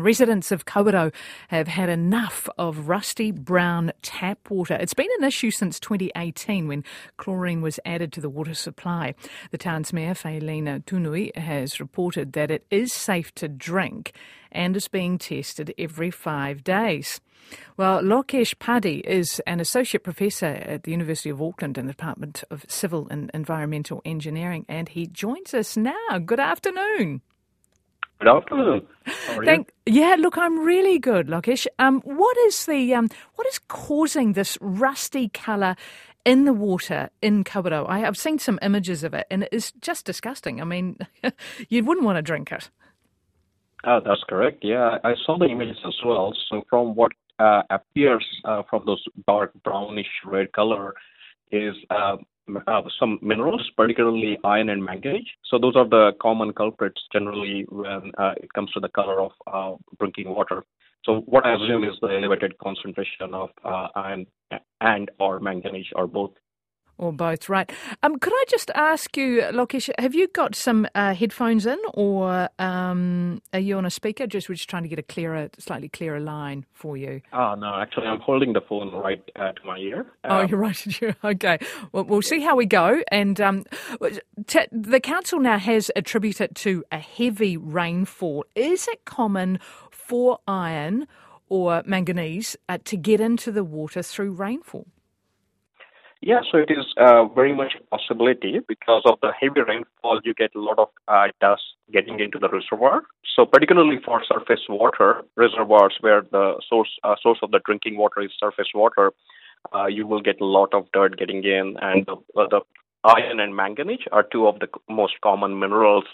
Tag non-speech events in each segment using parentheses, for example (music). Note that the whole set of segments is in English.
Residents of Kawerau have had enough of rusty brown tap water. It's been an issue since 2018 when chlorine was added to the water supply. The town's mayor, Faylene Tunui, has reported that it is safe to drink and is being tested every five days. Well, Lokesh Padhye is an associate professor at the University of Auckland in the Department of Civil and Environmental Engineering, and he joins us now. Good afternoon. Good afternoon. Thank, yeah, look, I'm really good, Lokesh. Um, what is the um, what is causing this rusty colour in the water in Kawerau? I have seen some images of it, and it is just disgusting. I mean, (laughs) you wouldn't want to drink it. Oh, that's correct. Yeah, I saw the images as well. So, from what uh, appears uh, from those dark brownish red color, is uh, uh, some minerals, particularly iron and manganese. So those are the common culprits generally when uh, it comes to the color of uh, drinking water. So what I assume is the elevated concentration of uh, iron and or manganese or both. Or both, right. Um, could I just ask you, Lokesh, have you got some uh, headphones in or um, are you on a speaker? Just we're just trying to get a clearer, slightly clearer line for you. Oh, no, actually, I'm holding the phone right uh, to my ear. oh, you're right. (laughs) okay. Well, we'll see how we go. And um, t- the council now has attributed to a heavy rainfall. Is it common for iron or manganese uh, to get into the water through rainfall? Yeah, so it is uh, very much a possibility because of the heavy rainfall, you get a lot of uh, dust getting into the reservoir. So particularly for surface water reservoirs where the source uh, source of the drinking water is surface water, uh, you will get a lot of dirt getting in, and the, uh, the iron and manganese are two of the most common minerals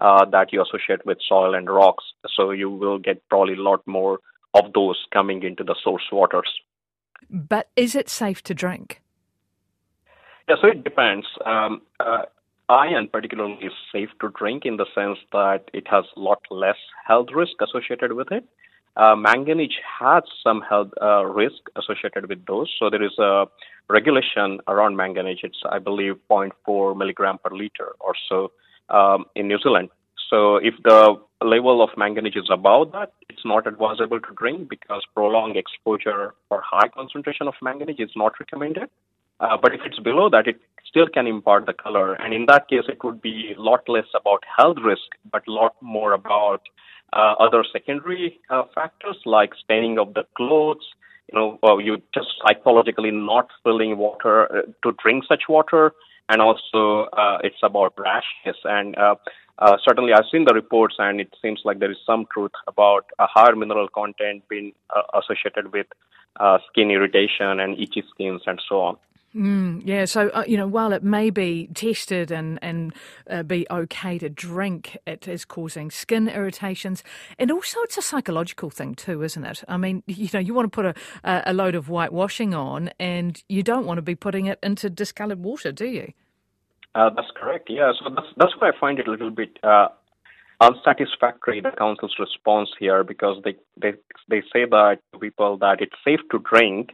uh, that you associate with soil and rocks. So you will get probably a lot more of those coming into the source waters. But is it safe to drink? Yeah, so it depends. Um, uh, iron particularly is safe to drink in the sense that it has a lot less health risk associated with it. Uh, manganese has some health uh, risk associated with those. So there is a regulation around manganese. It's, I believe, 0.4 milligram per liter or so um, in New Zealand. So if the level of manganese is above that, it's not advisable to drink because prolonged exposure or high concentration of manganese is not recommended. Uh, but if it's below that, it still can impart the color. And in that case, it would be a lot less about health risk, but a lot more about uh, other secondary uh, factors like staining of the clothes. You know, uh, you just psychologically not filling water uh, to drink such water, and also uh, it's about rashes. And certainly, I've seen the reports, and it seems like there is some truth about a higher mineral content being associated with skin irritation and itchy skins and so on. Mm, yeah, so uh, you know, while it may be tested and and uh, be okay to drink, it is causing skin irritations, and also it's a psychological thing too, isn't it? I mean, you know, you want to put a a load of whitewashing on, and you don't want to be putting it into discoloured water, do you? Uh, that's correct. Yeah, so that's that's why I find it a little bit uh, unsatisfactory the council's response here because they they they say that to people that it's safe to drink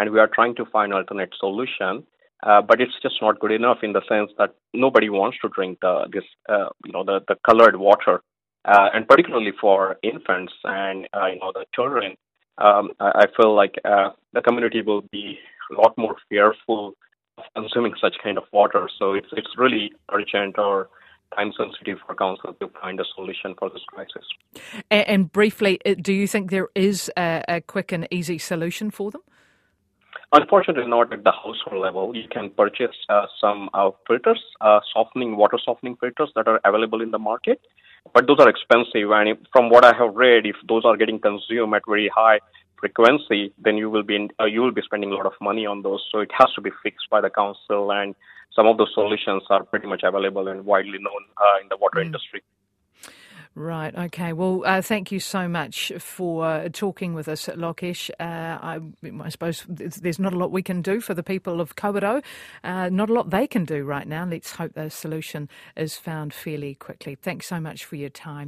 and we are trying to find alternate solution. Uh, but it's just not good enough in the sense that nobody wants to drink the, this, uh, you know, the, the colored water, uh, and particularly for infants and uh, you know the children. Um, I, I, feel like uh, the community will be a lot more fearful of consuming such kind of water. So it's it's really urgent or time sensitive for council to find a solution for this crisis. And, and briefly, uh, do you think there is a, a quick and easy solution for them? Unfortunately, not at the household level. You can purchase uh, some uh, filters, uh, softening, water softening filters that are available in the market, but those are expensive. And if, from what I have read, if those are getting consumed at very high frequency, then you will be in, uh, you will be spending a lot of money on those. So it has to be fixed by the council, and some of those solutions are pretty much available and widely known uh, in the water mm. industry. Right. Okay. Well, uh, thank you so much for talking with us, Lokesh. Uh, I, I, suppose there's not a lot we can do for the people of Kawerau. Uh, not a lot they can do right now. Let's hope the solution is found fairly quickly. Thanks so much for your time.